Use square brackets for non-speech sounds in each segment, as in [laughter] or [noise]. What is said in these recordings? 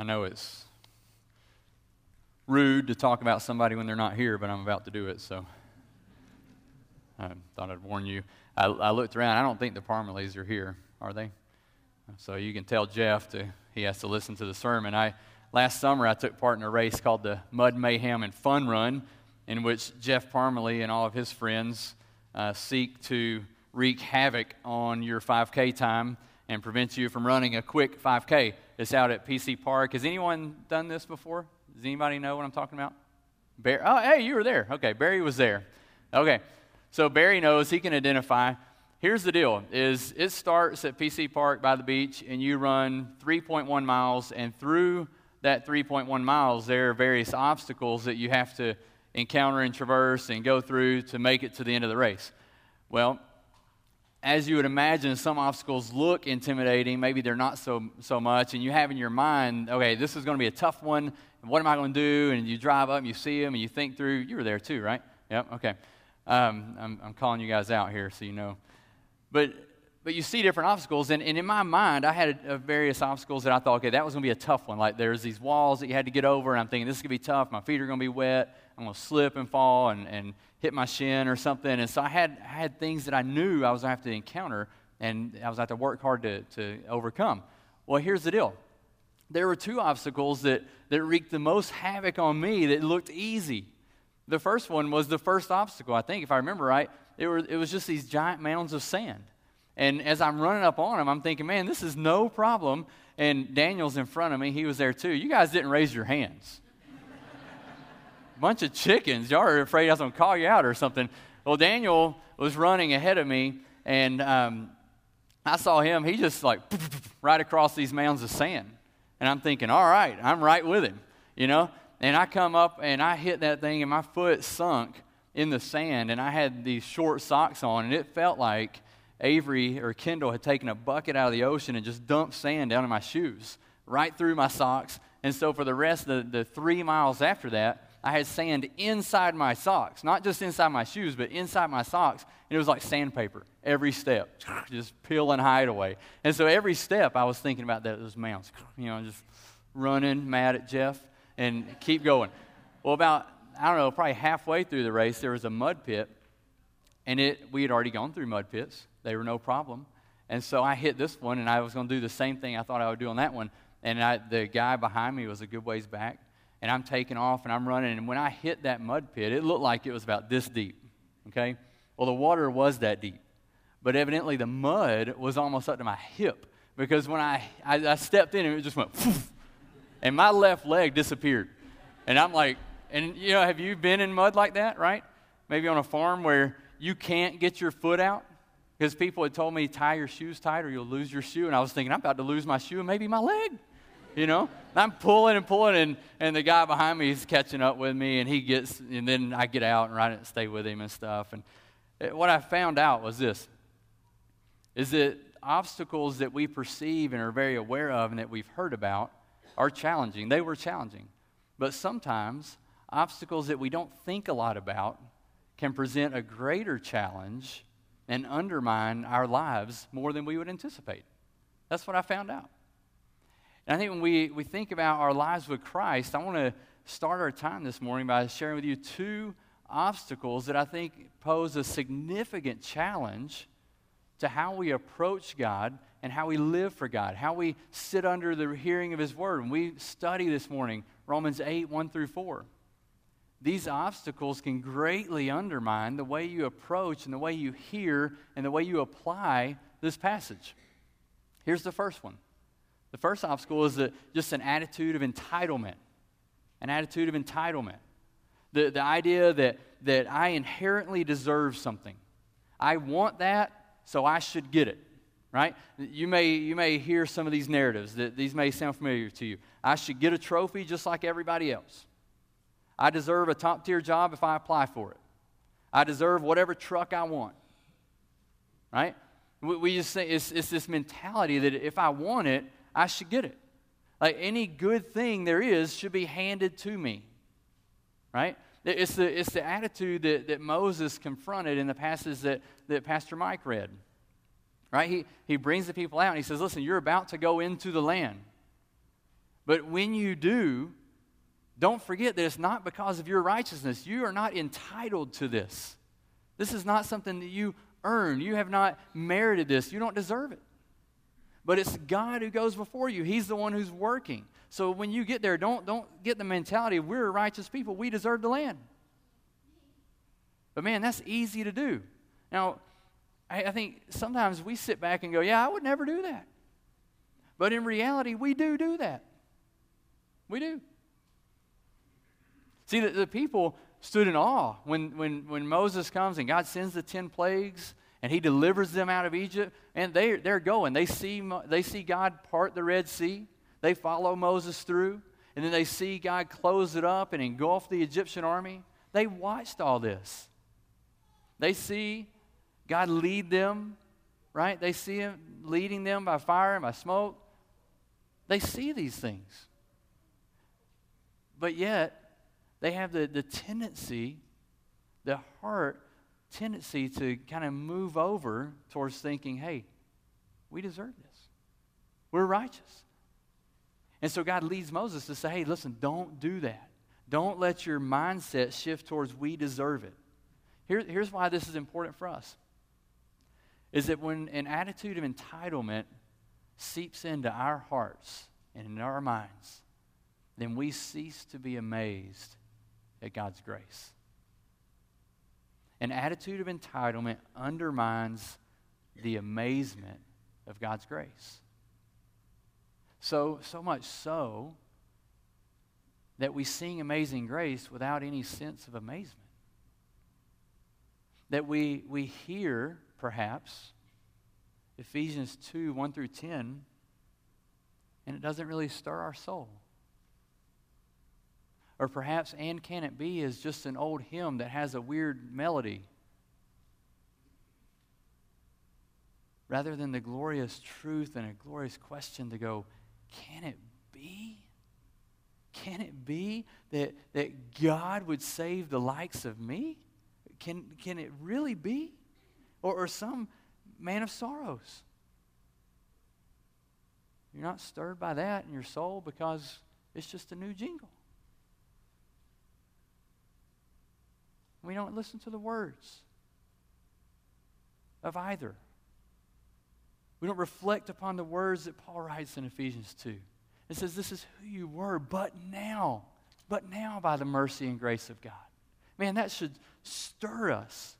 I know it's rude to talk about somebody when they're not here, but I'm about to do it, so I thought I'd warn you. I, I looked around. I don't think the Parmalees are here, are they? So you can tell Jeff to, he has to listen to the sermon. I last summer I took part in a race called the Mud Mayhem and Fun Run, in which Jeff Parmalee and all of his friends uh, seek to wreak havoc on your 5K time and prevent you from running a quick 5K. It's out at PC Park. Has anyone done this before? Does anybody know what I'm talking about? Barry, oh, hey, you were there. Okay, Barry was there. Okay, so Barry knows he can identify. Here's the deal: is it starts at PC Park by the beach, and you run 3.1 miles, and through that 3.1 miles, there are various obstacles that you have to encounter and traverse and go through to make it to the end of the race. Well, as you would imagine, some obstacles look intimidating. Maybe they're not so, so much. And you have in your mind, okay, this is going to be a tough one. What am I going to do? And you drive up and you see them and you think through. You were there too, right? Yep, okay. Um, I'm, I'm calling you guys out here so you know. But, but you see different obstacles. And, and in my mind, I had a, a various obstacles that I thought, okay, that was going to be a tough one. Like there's these walls that you had to get over. And I'm thinking, this is going to be tough. My feet are going to be wet. I'm going to slip and fall and, and hit my shin or something. And so I had, I had things that I knew I was going to have to encounter and I was going to have to work hard to, to overcome. Well, here's the deal there were two obstacles that, that wreaked the most havoc on me that looked easy. The first one was the first obstacle, I think, if I remember right. It, were, it was just these giant mounds of sand. And as I'm running up on them, I'm thinking, man, this is no problem. And Daniel's in front of me. He was there too. You guys didn't raise your hands bunch of chickens. Y'all are afraid I was going to call you out or something. Well, Daniel was running ahead of me, and um, I saw him. He just like right across these mounds of sand. And I'm thinking, all right, I'm right with him, you know? And I come up and I hit that thing, and my foot sunk in the sand, and I had these short socks on, and it felt like Avery or Kendall had taken a bucket out of the ocean and just dumped sand down in my shoes, right through my socks. And so for the rest of the, the three miles after that, I had sand inside my socks, not just inside my shoes, but inside my socks. And it was like sandpaper every step, just peeling and hide away. And so every step I was thinking about that, those mounds, you know, just running mad at Jeff and keep going. Well, about, I don't know, probably halfway through the race, there was a mud pit. And it, we had already gone through mud pits, they were no problem. And so I hit this one, and I was going to do the same thing I thought I would do on that one. And I, the guy behind me was a good ways back and I'm taking off and I'm running. And when I hit that mud pit, it looked like it was about this deep. Okay? Well, the water was that deep. But evidently, the mud was almost up to my hip because when I, I, I stepped in, it just went, and my left leg disappeared. And I'm like, and you know, have you been in mud like that, right? Maybe on a farm where you can't get your foot out? Because people had told me, tie your shoes tight or you'll lose your shoe. And I was thinking, I'm about to lose my shoe and maybe my leg you know? I'm pulling and pulling, and, and the guy behind me is catching up with me, and he gets, and then I get out and ride and stay with him and stuff. And it, what I found out was this is that obstacles that we perceive and are very aware of and that we've heard about are challenging. They were challenging. But sometimes obstacles that we don't think a lot about can present a greater challenge and undermine our lives more than we would anticipate. That's what I found out. And I think when we, we think about our lives with Christ, I want to start our time this morning by sharing with you two obstacles that I think pose a significant challenge to how we approach God and how we live for God, how we sit under the hearing of His Word. And we study this morning Romans 8, 1 through 4. These obstacles can greatly undermine the way you approach and the way you hear and the way you apply this passage. Here's the first one the first obstacle is a, just an attitude of entitlement. An attitude of entitlement. The, the idea that, that I inherently deserve something. I want that, so I should get it. Right? You may, you may hear some of these narratives that these may sound familiar to you. I should get a trophy just like everybody else. I deserve a top tier job if I apply for it. I deserve whatever truck I want. Right? We, we just say it's, it's this mentality that if I want it, I should get it. Like any good thing there is should be handed to me. Right? It's the, it's the attitude that, that Moses confronted in the passage that, that Pastor Mike read. Right? He, he brings the people out and he says, Listen, you're about to go into the land. But when you do, don't forget that it's not because of your righteousness. You are not entitled to this. This is not something that you earn. You have not merited this. You don't deserve it. But it's God who goes before you. He's the one who's working. So when you get there, don't, don't get the mentality we're righteous people. We deserve the land. But man, that's easy to do. Now, I, I think sometimes we sit back and go, yeah, I would never do that. But in reality, we do do that. We do. See, the, the people stood in awe when, when, when Moses comes and God sends the 10 plagues and he delivers them out of Egypt, and they, they're going. They see, they see God part the Red Sea, they follow Moses through, and then they see God close it up and engulf the Egyptian army. They watched all this. They see God lead them, right? They see Him leading them by fire and by smoke. They see these things. But yet, they have the, the tendency, the heart tendency to kind of move over towards thinking, hey, we deserve this. We're righteous. And so God leads Moses to say, hey, listen, don't do that. Don't let your mindset shift towards we deserve it. Here, here's why this is important for us is that when an attitude of entitlement seeps into our hearts and in our minds, then we cease to be amazed at God's grace. An attitude of entitlement undermines the amazement of God's grace. So, so much so that we sing Amazing Grace without any sense of amazement. That we, we hear, perhaps, Ephesians 2 1 through 10, and it doesn't really stir our soul. Or perhaps, and can it be, is just an old hymn that has a weird melody. Rather than the glorious truth and a glorious question to go, can it be? Can it be that, that God would save the likes of me? Can, can it really be? Or, or some man of sorrows? You're not stirred by that in your soul because it's just a new jingle. We don't listen to the words of either. We don't reflect upon the words that Paul writes in Ephesians 2. It says, This is who you were, but now, but now by the mercy and grace of God. Man, that should stir us.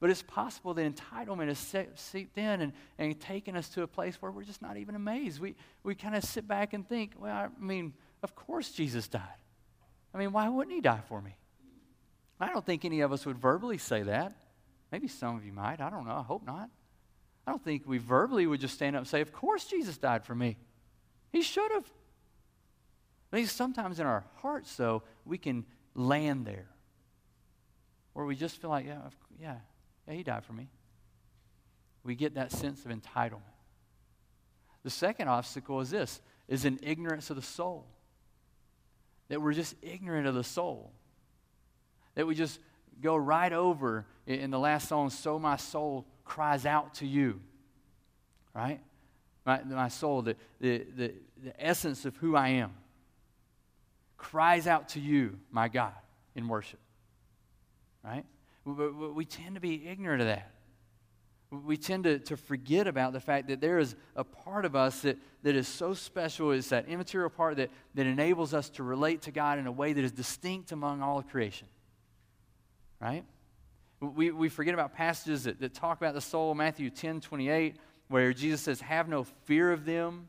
But it's possible that entitlement has seeped in and, and taken us to a place where we're just not even amazed. We, we kind of sit back and think, well, I mean, of course Jesus died. I mean, why wouldn't he die for me? I don't think any of us would verbally say that. Maybe some of you might. I don't know. I hope not. I don't think we verbally would just stand up and say, Of course Jesus died for me. He should have. I think sometimes in our hearts, though, we can land there. where we just feel like, yeah, yeah, yeah, he died for me. We get that sense of entitlement. The second obstacle is this is an ignorance of the soul. That we're just ignorant of the soul. That we just go right over in the last song, So My Soul cries out to you, right? My, my soul, the, the, the, the essence of who I am, cries out to you, my God, in worship, right? We, we tend to be ignorant of that. We tend to, to forget about the fact that there is a part of us that, that is so special. It's that immaterial part that, that enables us to relate to God in a way that is distinct among all of creation. Right? We, we forget about passages that, that talk about the soul. Matthew 10 28, where Jesus says, Have no fear of them.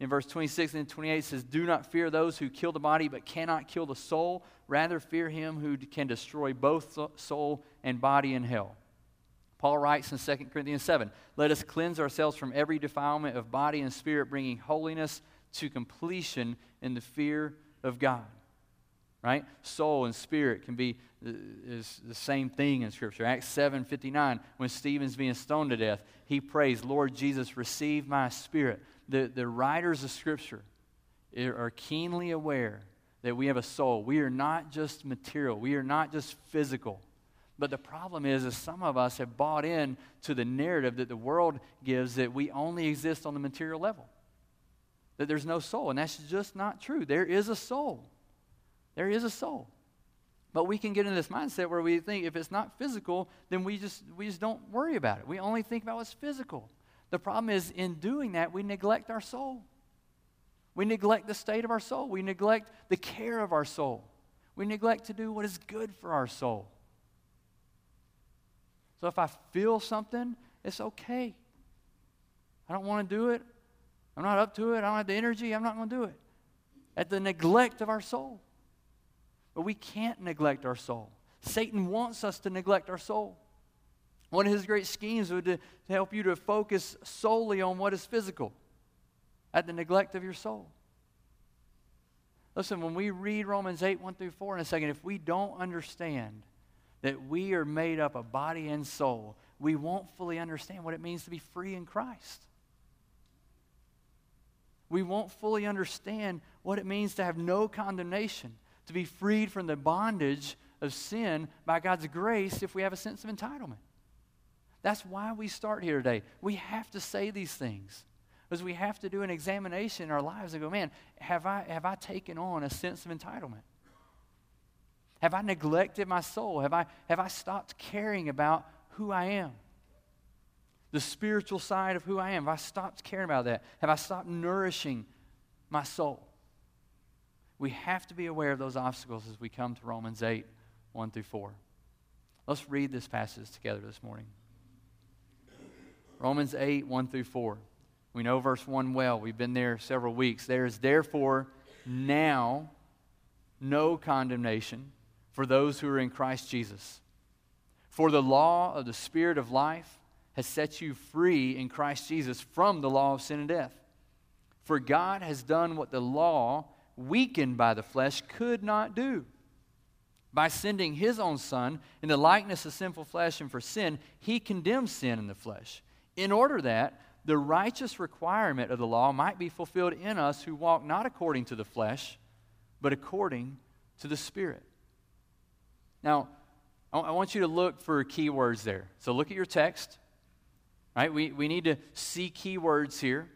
In verse 26 and 28 says, Do not fear those who kill the body but cannot kill the soul. Rather, fear him who can destroy both soul and body in hell. Paul writes in 2 Corinthians 7 Let us cleanse ourselves from every defilement of body and spirit, bringing holiness to completion in the fear of God right? Soul and spirit can be uh, is the same thing in Scripture. Acts 7 59, when Stephen's being stoned to death, he prays, Lord Jesus, receive my spirit. The, the writers of Scripture are keenly aware that we have a soul. We are not just material, we are not just physical. But the problem is, is some of us have bought in to the narrative that the world gives that we only exist on the material level. that there's no soul. And that's just not true. There is a soul. There is a soul. But we can get into this mindset where we think if it's not physical, then we just, we just don't worry about it. We only think about what's physical. The problem is, in doing that, we neglect our soul. We neglect the state of our soul. We neglect the care of our soul. We neglect to do what is good for our soul. So if I feel something, it's okay. I don't want to do it. I'm not up to it. I don't have the energy. I'm not going to do it. At the neglect of our soul. But we can't neglect our soul. Satan wants us to neglect our soul. One of his great schemes would to, help you to focus solely on what is physical at the neglect of your soul. Listen, when we read Romans 8, 1 through 4 in a second, if we don't understand that we are made up of body and soul, we won't fully understand what it means to be free in Christ. We won't fully understand what it means to have no condemnation, to be freed from the bondage of sin by God's grace if we have a sense of entitlement. That's why we start here today. We have to say these things because we have to do an examination in our lives and go, man, have I, have I taken on a sense of entitlement? Have I neglected my soul? Have I, have I stopped caring about who I am? The spiritual side of who I am. Have I stopped caring about that? Have I stopped nourishing my soul? We have to be aware of those obstacles as we come to Romans 8 1 through 4. Let's read this passage together this morning. Romans 8 1 through 4. We know verse 1 well. We've been there several weeks. There is therefore now no condemnation for those who are in Christ Jesus. For the law of the Spirit of life has set you free in Christ Jesus from the law of sin and death. For God has done what the law, weakened by the flesh, could not do. By sending his own Son in the likeness of sinful flesh and for sin, he condemned sin in the flesh, in order that the righteous requirement of the law might be fulfilled in us who walk not according to the flesh, but according to the Spirit. Now, I want you to look for keywords there. So look at your text. Right? We, we need to see keywords here.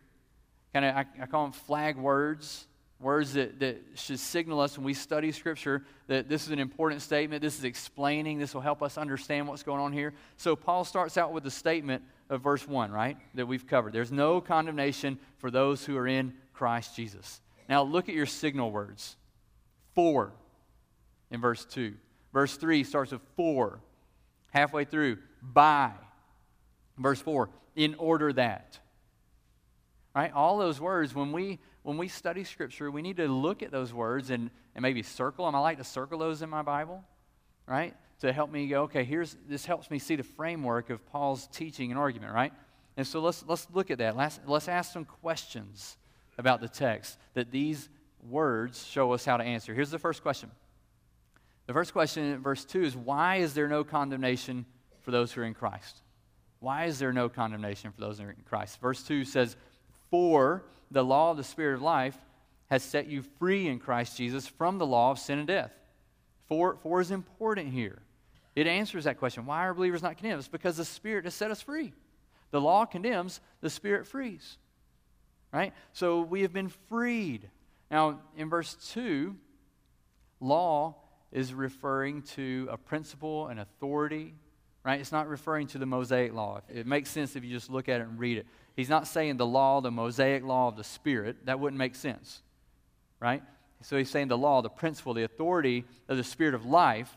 Kind of, I, I call them flag words, words that, that should signal us when we study Scripture that this is an important statement. This is explaining. This will help us understand what's going on here. So Paul starts out with the statement of verse 1, right? That we've covered. There's no condemnation for those who are in Christ Jesus. Now look at your signal words. For in verse 2. Verse 3 starts with for. Halfway through, by. Verse 4, in order that. Right? All those words, when we when we study Scripture, we need to look at those words and, and maybe circle them. I like to circle those in my Bible, right? To help me go, okay, here's this helps me see the framework of Paul's teaching and argument, right? And so let's let's look at that. Let's let's ask some questions about the text that these words show us how to answer. Here's the first question. The first question in verse 2 is why is there no condemnation for those who are in Christ? Why is there no condemnation for those who are in Christ? Verse 2 says, For the law of the Spirit of life has set you free in Christ Jesus from the law of sin and death. For, for is important here. It answers that question. Why are believers not condemned? It's because the Spirit has set us free. The law condemns, the Spirit frees. Right? So we have been freed. Now, in verse 2, law is referring to a principle, an authority, right? It's not referring to the Mosaic law. It makes sense if you just look at it and read it. He's not saying the law, the Mosaic law of the Spirit. That wouldn't make sense, right? So he's saying the law, the principle, the authority of the Spirit of life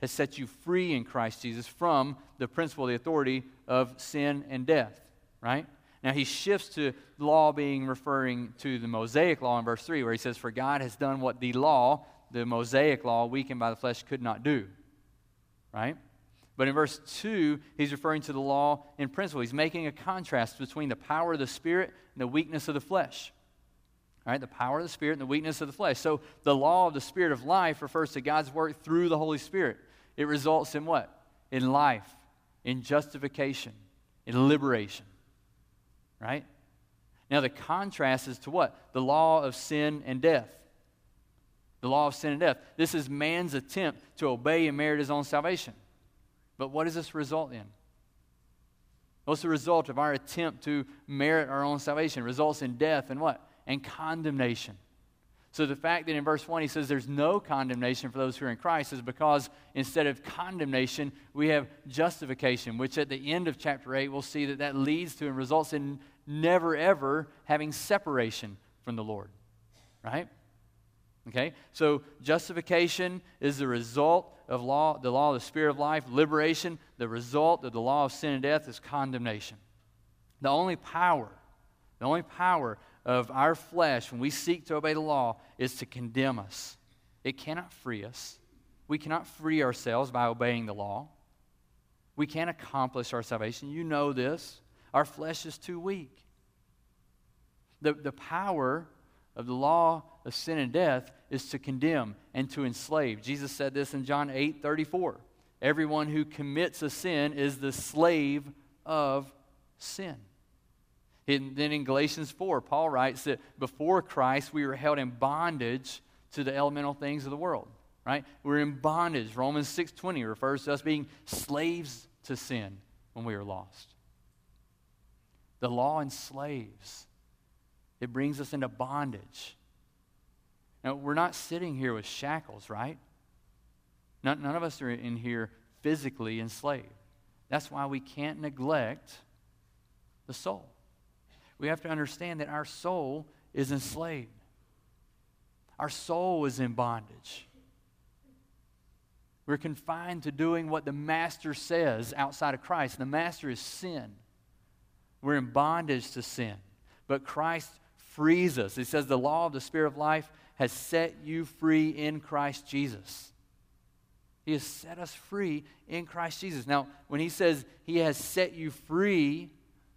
has set you free in Christ Jesus from the principle, the authority of sin and death, right? Now he shifts to law being referring to the Mosaic law in verse 3, where he says, For God has done what the law, the Mosaic law, weakened by the flesh, could not do. Right? But in verse 2, he's referring to the law in principle. He's making a contrast between the power of the Spirit and the weakness of the flesh. Right? The power of the Spirit and the weakness of the flesh. So the law of the Spirit of life refers to God's work through the Holy Spirit. It results in what? In life, in justification, in liberation. Right? Now the contrast is to what? The law of sin and death the law of sin and death. This is man's attempt to obey and merit his own salvation. But what does this result in? What's the result of our attempt to merit our own salvation? It results in death and what? and condemnation. So the fact that in verse 1 he says there's no condemnation for those who are in Christ is because instead of condemnation, we have justification, which at the end of chapter 8 we'll see that that leads to and results in never ever having separation from the Lord. Right? Okay? So justification is the result of law, the law of the spirit of life. Liberation, the result of the law of sin and death is condemnation. The only power, the only power of our flesh when we seek to obey the law is to condemn us. It cannot free us. We cannot free ourselves by obeying the law. We can't accomplish our salvation. You know this. Our flesh is too weak. The, the power of the law of sin and death is to condemn and to enslave. Jesus said this in John 8 34. Everyone who commits a sin is the slave of sin. And then in Galatians 4, Paul writes that before Christ, we were held in bondage to the elemental things of the world, right? We're in bondage. Romans 6.20 refers to us being slaves to sin when we were lost. The law enslaves. It brings us into bondage. Now, we're not sitting here with shackles, right? None, none of us are in here physically enslaved. That's why we can't neglect the soul we have to understand that our soul is enslaved. Our soul is in bondage. We're confined to doing what the master says outside of Christ. The master is sin. We're in bondage to sin. But Christ frees us. He says, The law of the Spirit of life has set you free in Christ Jesus. He has set us free in Christ Jesus. Now, when he says he has set you free,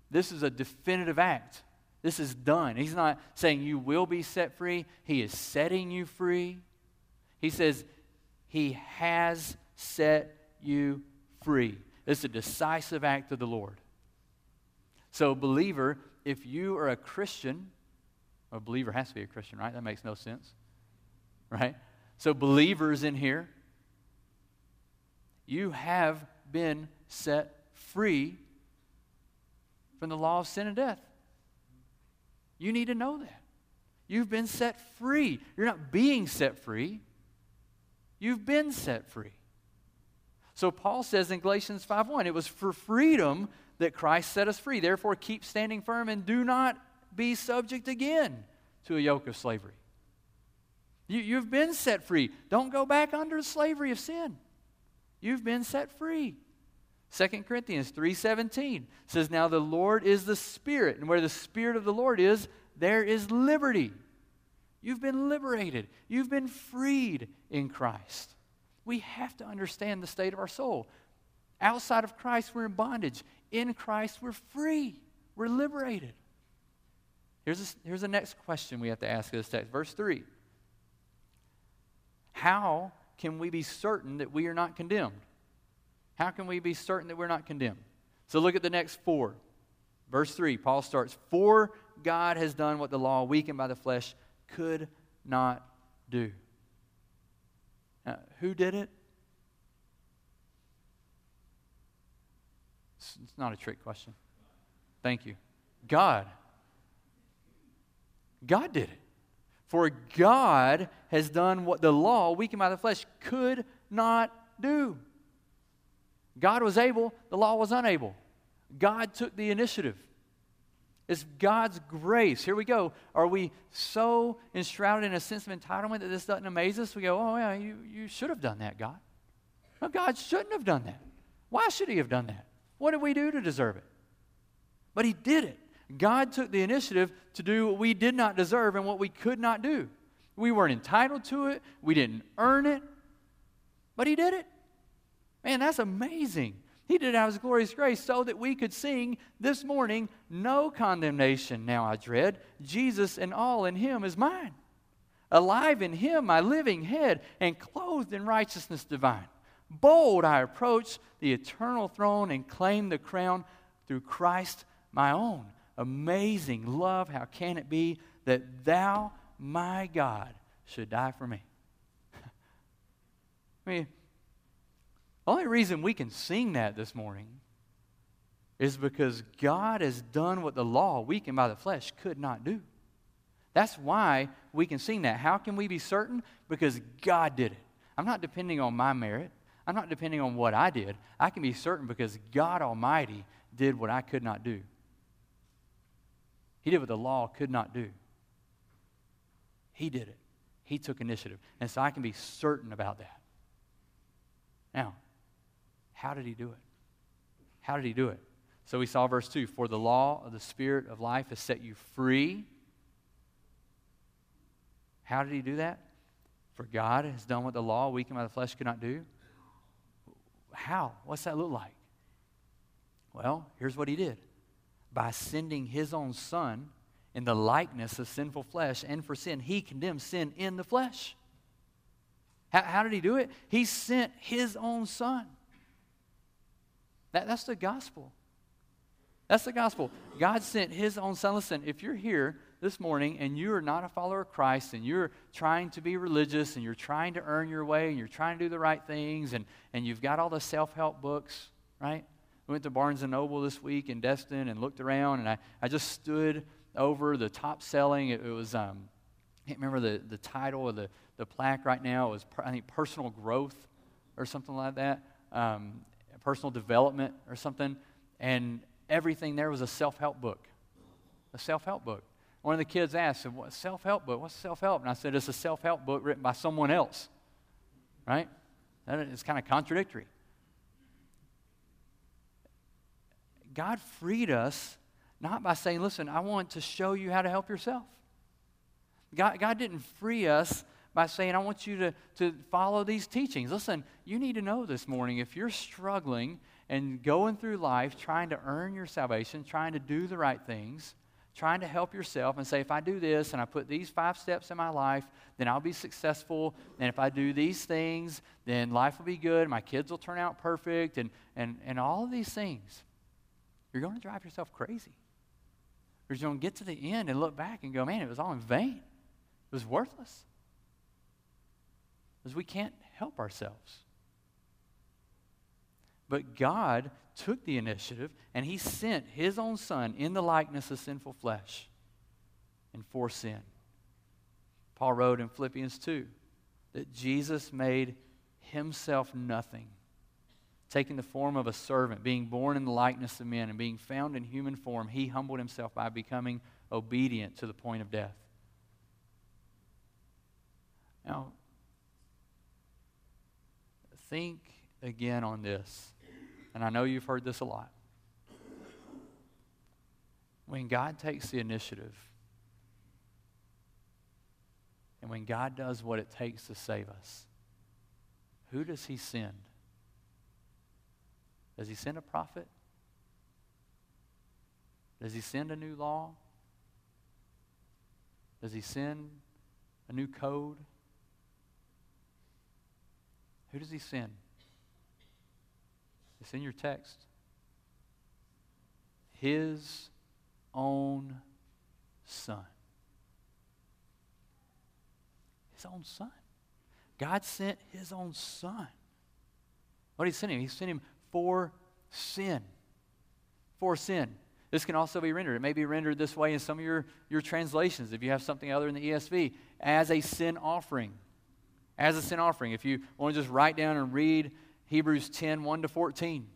this is a definitive act. This is done. He's not saying you will be set free, He is setting you free. He says, He has set you free. It's a decisive act of the Lord. So, believer, if you are a Christian, a believer has to be a Christian, right? That makes no sense, right? So, believers in here, you have been set free from the law of sin and death. You need to know that. You've been set free. You're not being set free, you've been set free. So Paul says in Galatians 5:1, it was for freedom that Christ set us free. Therefore, keep standing firm and do not be subject again to a yoke of slavery. You, you've been set free. Don't go back under the slavery of sin. You've been set free. 2 Corinthians 3:17 says now the Lord is the spirit and where the spirit of the Lord is there is liberty. You've been liberated. You've been freed in Christ. We have to understand the state of our soul. Outside of Christ we're in bondage. In Christ we're free. We're liberated. Here's, a, here's the next question we have to ask of this text. Verse 3. How can we be certain that we are not condemned? How can we be certain that we're not condemned? So look at the next four. Verse 3, Paul starts, For God has done what the law, weakened by the flesh, could not do. Now, who did it? It's not a trick question. Thank you. God. God did it. For God has done what the law, weakened by the flesh, could not do. God was able, the law was unable. God took the initiative. It's God's grace. Here we go. Are we so enshrouded in a sense of entitlement that this doesn't amaze us? We go, oh, yeah, you, you should have done that, God. No, God shouldn't have done that. Why should He have done that? What did we do to deserve it? But He did it. God took the initiative to do what we did not deserve and what we could not do. We weren't entitled to it, we didn't earn it, but He did it. Man, that's amazing. He did it out of his glorious grace so that we could sing this morning, No condemnation now I dread. Jesus and all in him is mine. Alive in him, my living head, and clothed in righteousness divine. Bold I approach the eternal throne and claim the crown through Christ my own. Amazing love, how can it be that thou, my God, should die for me? [laughs] I mean, the only reason we can sing that this morning is because God has done what the law, weakened by the flesh, could not do. That's why we can sing that. How can we be certain? Because God did it. I'm not depending on my merit. I'm not depending on what I did. I can be certain because God Almighty did what I could not do. He did what the law could not do. He did it. He took initiative. And so I can be certain about that. Now, how did he do it? How did he do it? So we saw verse 2 For the law of the Spirit of life has set you free. How did he do that? For God has done what the law, weakened by the flesh, could not do. How? What's that look like? Well, here's what he did by sending his own son in the likeness of sinful flesh, and for sin, he condemned sin in the flesh. How, how did he do it? He sent his own son. That, that's the gospel. That's the gospel. God sent his own son. Listen, if you're here this morning and you are not a follower of Christ and you're trying to be religious and you're trying to earn your way and you're trying to do the right things and, and you've got all the self help books, right? We went to Barnes and Noble this week in Destin and looked around and I, I just stood over the top selling. It, it was, um, I can't remember the, the title of the, the plaque right now. It was, I think, personal growth or something like that, um, personal development or something. And everything there was a self help book. A self help book. One of the kids asked, What self help book? What's self help? And I said, It's a self help book written by someone else. Right? That is kind of contradictory. God freed us not by saying, Listen, I want to show you how to help yourself. God, God didn't free us by saying, I want you to, to follow these teachings. Listen, you need to know this morning if you're struggling and going through life trying to earn your salvation, trying to do the right things, trying to help yourself and say, if I do this and I put these five steps in my life, then I'll be successful. And if I do these things, then life will be good. My kids will turn out perfect. And, and, and all of these things, you're going to drive yourself crazy. You're going to get to the end and look back and go, man, it was all in vain. It was worthless. Because we can't help ourselves. But God took the initiative and he sent his own son in the likeness of sinful flesh and for sin. Paul wrote in Philippians 2 that Jesus made himself nothing, taking the form of a servant, being born in the likeness of men, and being found in human form, he humbled himself by becoming obedient to the point of death. Now, think again on this and I know you've heard this a lot. When God takes the initiative, and when God does what it takes to save us, who does He send? Does He send a prophet? Does He send a new law? Does He send a new code? Who does He send? It's in your text. His own son. His own son. God sent his own son. What did he send him? He sent him for sin. For sin. This can also be rendered. It may be rendered this way in some of your, your translations if you have something other in the ESV as a sin offering. As a sin offering. If you want to just write down and read Hebrews 10 1 to 14.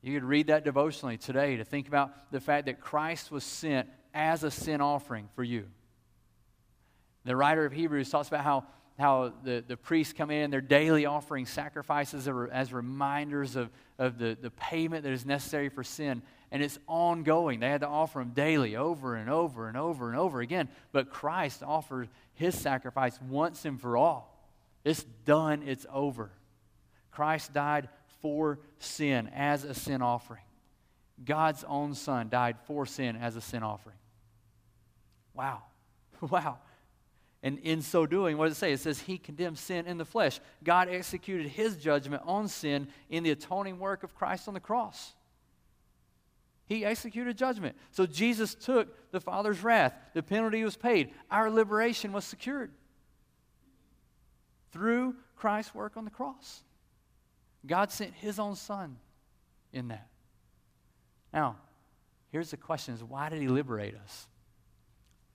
You could read that devotionally today to think about the fact that Christ was sent as a sin offering for you. The writer of Hebrews talks about how, how the, the priests come in, their daily offering sacrifices as reminders of, of the, the payment that is necessary for sin. And it's ongoing. They had to offer them daily, over and over and over and over again. But Christ offered his sacrifice once and for all. It's done, it's over. Christ died for sin as a sin offering. God's own Son died for sin as a sin offering. Wow. [laughs] Wow. And in so doing, what does it say? It says he condemned sin in the flesh. God executed his judgment on sin in the atoning work of Christ on the cross. He executed judgment. So Jesus took the Father's wrath. The penalty was paid. Our liberation was secured through Christ's work on the cross. God sent his own son in that. Now, here's the question is why did he liberate us?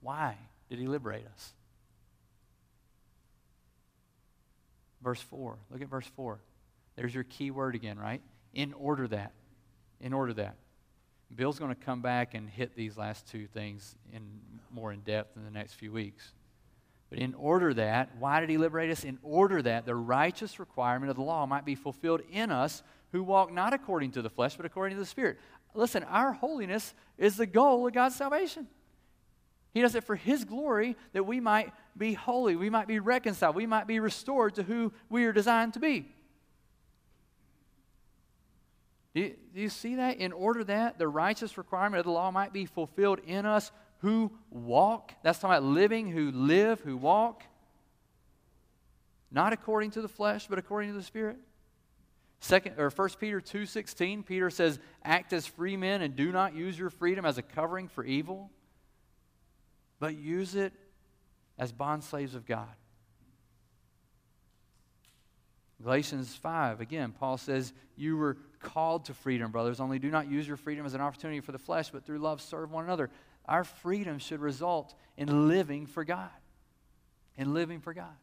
Why did he liberate us? Verse 4. Look at verse 4. There's your key word again, right? In order that. In order that. Bill's going to come back and hit these last two things in more in depth in the next few weeks. But in order that, why did he liberate us? In order that the righteous requirement of the law might be fulfilled in us who walk not according to the flesh, but according to the Spirit. Listen, our holiness is the goal of God's salvation. He does it for His glory that we might be holy, we might be reconciled, we might be restored to who we are designed to be. Do you, do you, see that? In order that the righteous requirement of the law might be fulfilled in us who walk. That's talking about living, who live, who walk. Not according to the flesh, but according to the Spirit. Second or 1 Peter 2:16, Peter says, "Act as free men and do not use your freedom as a covering for evil, but use it as bondslaves of God." Galatians 5, again, Paul says, You were called to freedom, brothers, only do not use your freedom as an opportunity for the flesh, but through love serve one another. Our freedom should result in living for God. In living for God.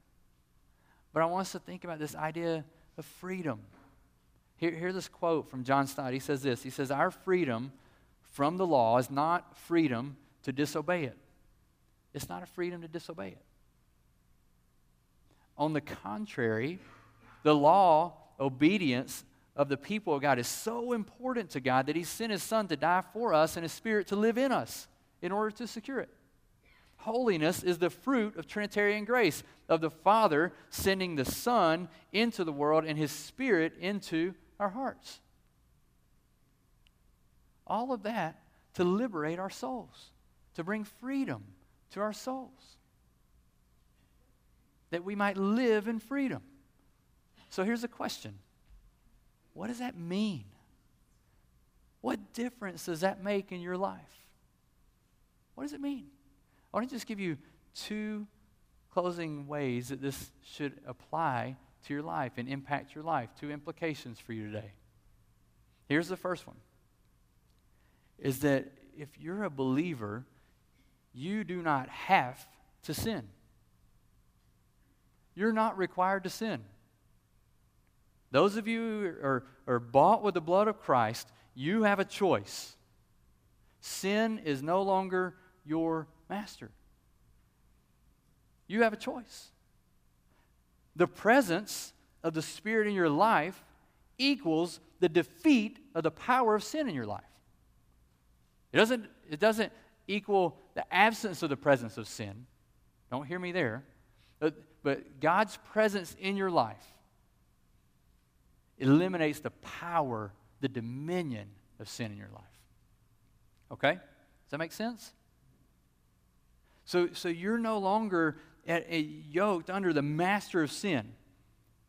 But I want us to think about this idea of freedom. Here, hear this quote from John Stott. He says this He says, Our freedom from the law is not freedom to disobey it. It's not a freedom to disobey it. On the contrary, the law, obedience of the people of God is so important to God that He sent His Son to die for us and His Spirit to live in us in order to secure it. Holiness is the fruit of Trinitarian grace, of the Father sending the Son into the world and His Spirit into our hearts. All of that to liberate our souls, to bring freedom to our souls, that we might live in freedom. So here's a question What does that mean? What difference does that make in your life? What does it mean? I want to just give you two closing ways that this should apply to your life and impact your life. Two implications for you today. Here's the first one is that if you're a believer, you do not have to sin. You're not required to sin. Those of you who are, are bought with the blood of Christ, you have a choice. Sin is no longer your master. You have a choice. The presence of the Spirit in your life equals the defeat of the power of sin in your life. It doesn't, it doesn't equal the absence of the presence of sin. Don't hear me there. But, but God's presence in your life eliminates the power, the dominion of sin in your life. Okay? Does that make sense? So, so you're no longer at, at yoked under the master of sin.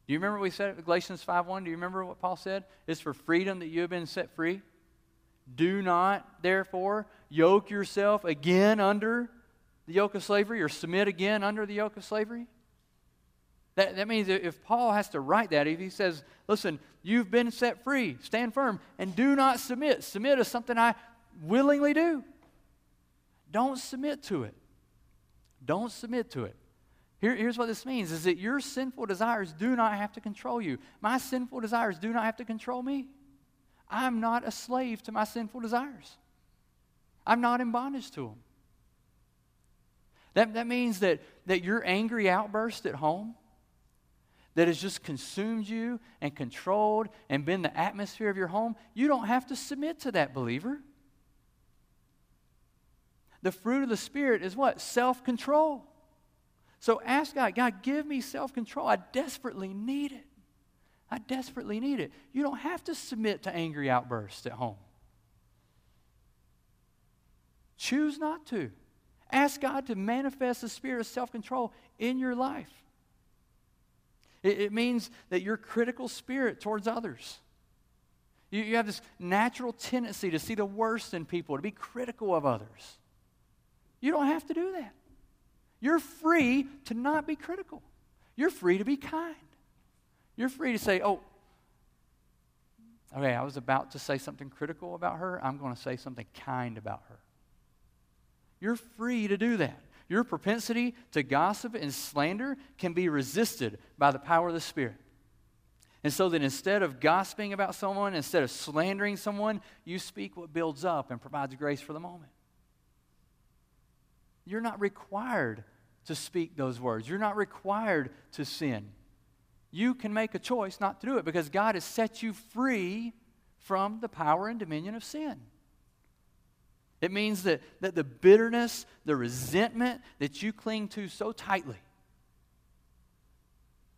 Do you remember what we said at Galatians 5.1? Do you remember what Paul said? It's for freedom that you have been set free. Do not, therefore, yoke yourself again under the yoke of slavery or submit again under the yoke of slavery. That, that means if Paul has to write that, if he says, listen, you've been set free, stand firm, and do not submit. Submit is something I willingly do. Don't submit to it. Don't submit to it. Here, here's what this means is that your sinful desires do not have to control you. My sinful desires do not have to control me. I'm not a slave to my sinful desires. I'm not in bondage to them. That, that means that, that your angry outburst at home that has just consumed you and controlled and been the atmosphere of your home, you don't have to submit to that, believer. The fruit of the Spirit is what? Self control. So ask God, God, give me self control. I desperately need it. I desperately need it. You don't have to submit to angry outbursts at home. Choose not to. Ask God to manifest the spirit of self control in your life. It, it, means that your critical spirit towards others. You, you have this natural tendency to see the worst in people, to be critical of others. You don't have to do that. You're free to not be critical. You're free to be kind. You're free to say, oh, okay, I was about to say something critical about her. I'm going to say something kind about her. You're free to do that. Your propensity to gossip and slander can be resisted by the power of the Spirit. And so that instead of gossiping about someone, instead of slandering someone, you speak what builds up and provides grace for the moment. You're not required to speak those words, you're not required to sin. You can make a choice not to do it because God has set you free from the power and dominion of sin. It means that, that the bitterness, the resentment that you cling to so tightly,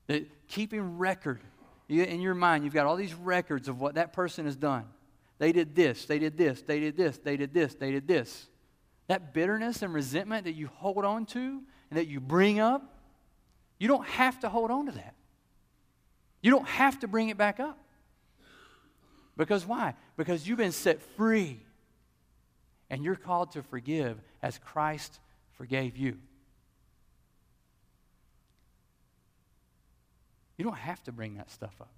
that keeping record in your mind, you've got all these records of what that person has done. They did this, they did this, they did this, they did this, they did this. That bitterness and resentment that you hold on to and that you bring up, you don't have to hold on to that. You don't have to bring it back up. Because why? Because you've been set free and you're called to forgive as Christ forgave you. You don't have to bring that stuff up.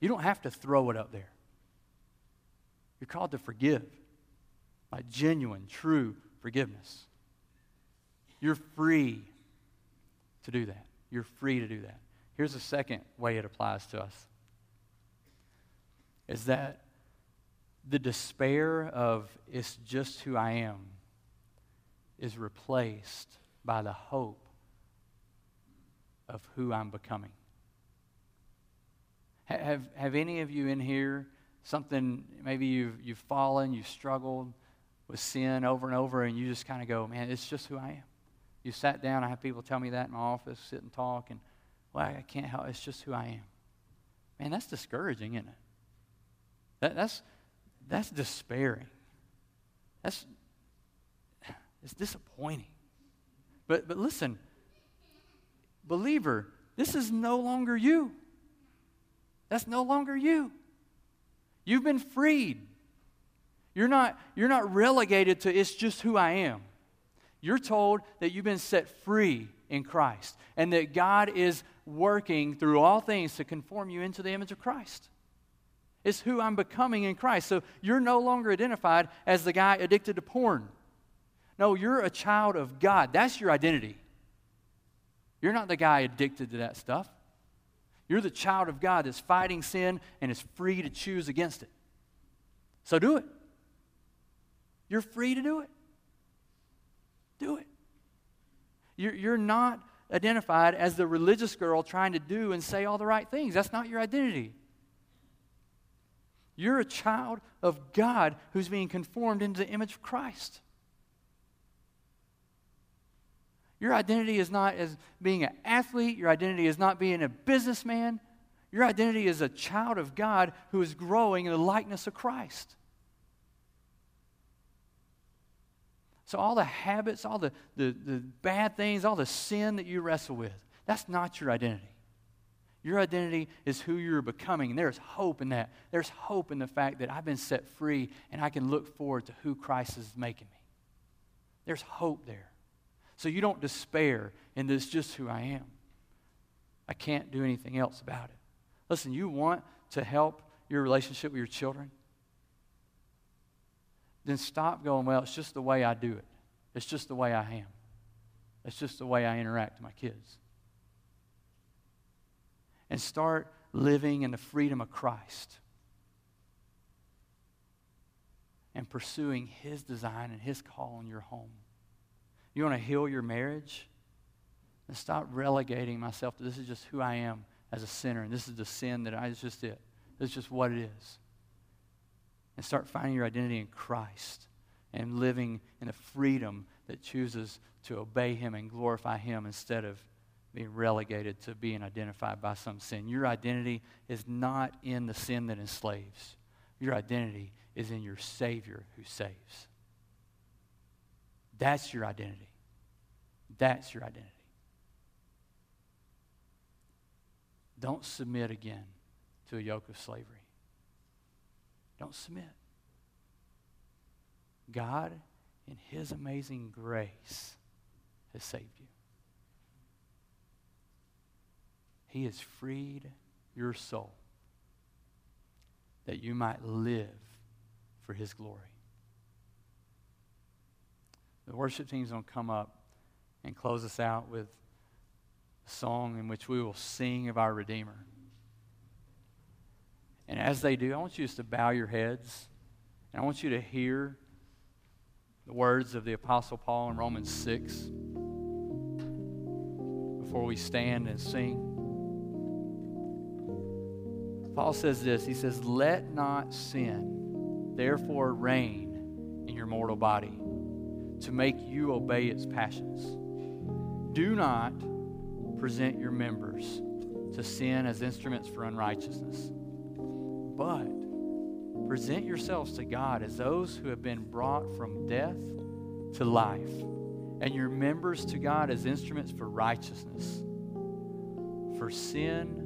You don't have to throw it up there. You're called to forgive by genuine, true forgiveness. You're free to do that. You're free to do that. Here's the second way it applies to us is that the despair of it's just who I am is replaced by the hope of who I'm becoming. Have, have any of you in here something, maybe you've, you've fallen, you've struggled with sin over and over, and you just kind of go, man, it's just who I am. You sat down, I have people tell me that in my office, sit and talk, and, well, I can't help, it's just who I am. Man, that's discouraging, isn't it? That, that's, that's despairing. That's, it's disappointing. But, but listen, believer, this is no longer you. That's no longer you. You've been freed. You're not, you're not relegated to it's just who I am. You're told that you've been set free in Christ and that God is working through all things to conform you into the image of Christ. It's who I'm becoming in Christ. So you're no longer identified as the guy addicted to porn. No, you're a child of God. That's your identity. You're not the guy addicted to that stuff. You're the child of God that's fighting sin and is free to choose against it. So do it. You're free to do it. Do it. You're, you're not identified as the religious girl trying to do and say all the right things. That's not your identity. You're a child of God who's being conformed into the image of Christ. Your identity is not as being an athlete, your identity is not being a businessman. Your identity is a child of God who is growing in the likeness of Christ. So, all the habits, all the, the, the bad things, all the sin that you wrestle with, that's not your identity. Your identity is who you're becoming, and there's hope in that. There's hope in the fact that I've been set free and I can look forward to who Christ is making me. There's hope there. So you don't despair in this just who I am. I can't do anything else about it. Listen, you want to help your relationship with your children? Then stop going, well, it's just the way I do it. It's just the way I am. It's just the way I interact with my kids. And start living in the freedom of Christ and pursuing His design and His call in your home. You want to heal your marriage? And stop relegating myself to this is just who I am as a sinner, and this is the sin that I, it's just it. It's just what it is. And start finding your identity in Christ and living in a freedom that chooses to obey Him and glorify Him instead of being relegated to being identified by some sin. Your identity is not in the sin that enslaves, your identity is in your Savior who saves. That's your identity. That's your identity. Don't submit again to a yoke of slavery. Don't submit. God, in His amazing grace, has saved you. He has freed your soul that you might live for His glory. The worship team's going to come up and close us out with a song in which we will sing of our Redeemer. And as they do, I want you just to bow your heads. And I want you to hear the words of the Apostle Paul in Romans 6 before we stand and sing. Paul says this He says, Let not sin therefore reign in your mortal body to make you obey its passions. Do not present your members to sin as instruments for unrighteousness, but present yourselves to God as those who have been brought from death to life, and your members to God as instruments for righteousness. For sin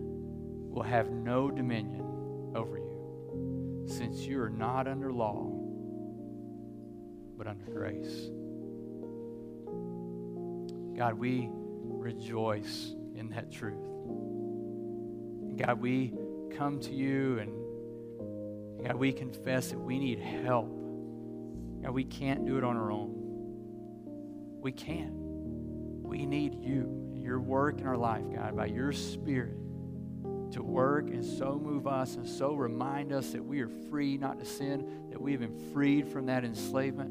will have no dominion over you, since you are not under law, but under grace. God, we rejoice in that truth. God, we come to you and God, we confess that we need help. God, we can't do it on our own. We can't. We need you your work in our life, God, by your Spirit to work and so move us and so remind us that we are free not to sin, that we have been freed from that enslavement.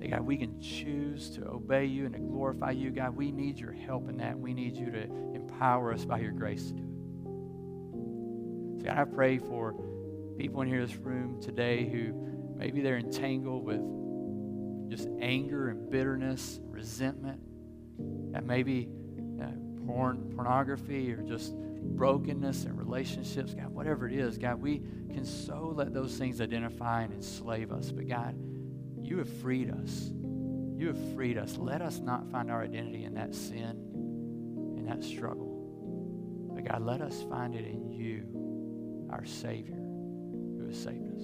That God, we can choose to obey you and to glorify you. God, we need your help in that. We need you to empower us by your grace to do it. So God, I pray for people in here in this room today who maybe they're entangled with just anger and bitterness, resentment, and maybe uh, porn, pornography or just brokenness and relationships, God, whatever it is, God, we can so let those things identify and enslave us. But God, you have freed us. You have freed us. Let us not find our identity in that sin, in that struggle. But God, let us find it in you, our Savior, who saved us.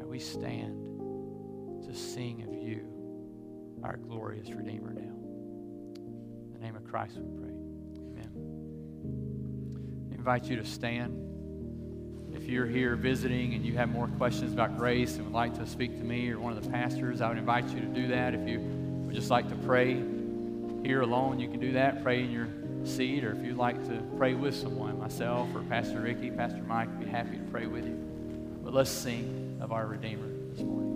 And we stand to sing of you, our glorious Redeemer now. In the name of Christ we pray. Amen. I invite you to stand. If you're here visiting and you have more questions about grace and would like to speak to me or one of the pastors, I would invite you to do that. If you would just like to pray here alone, you can do that. Pray in your seat, or if you'd like to pray with someone, myself or Pastor Ricky, Pastor Mike, would be happy to pray with you. But let's sing of our Redeemer this morning.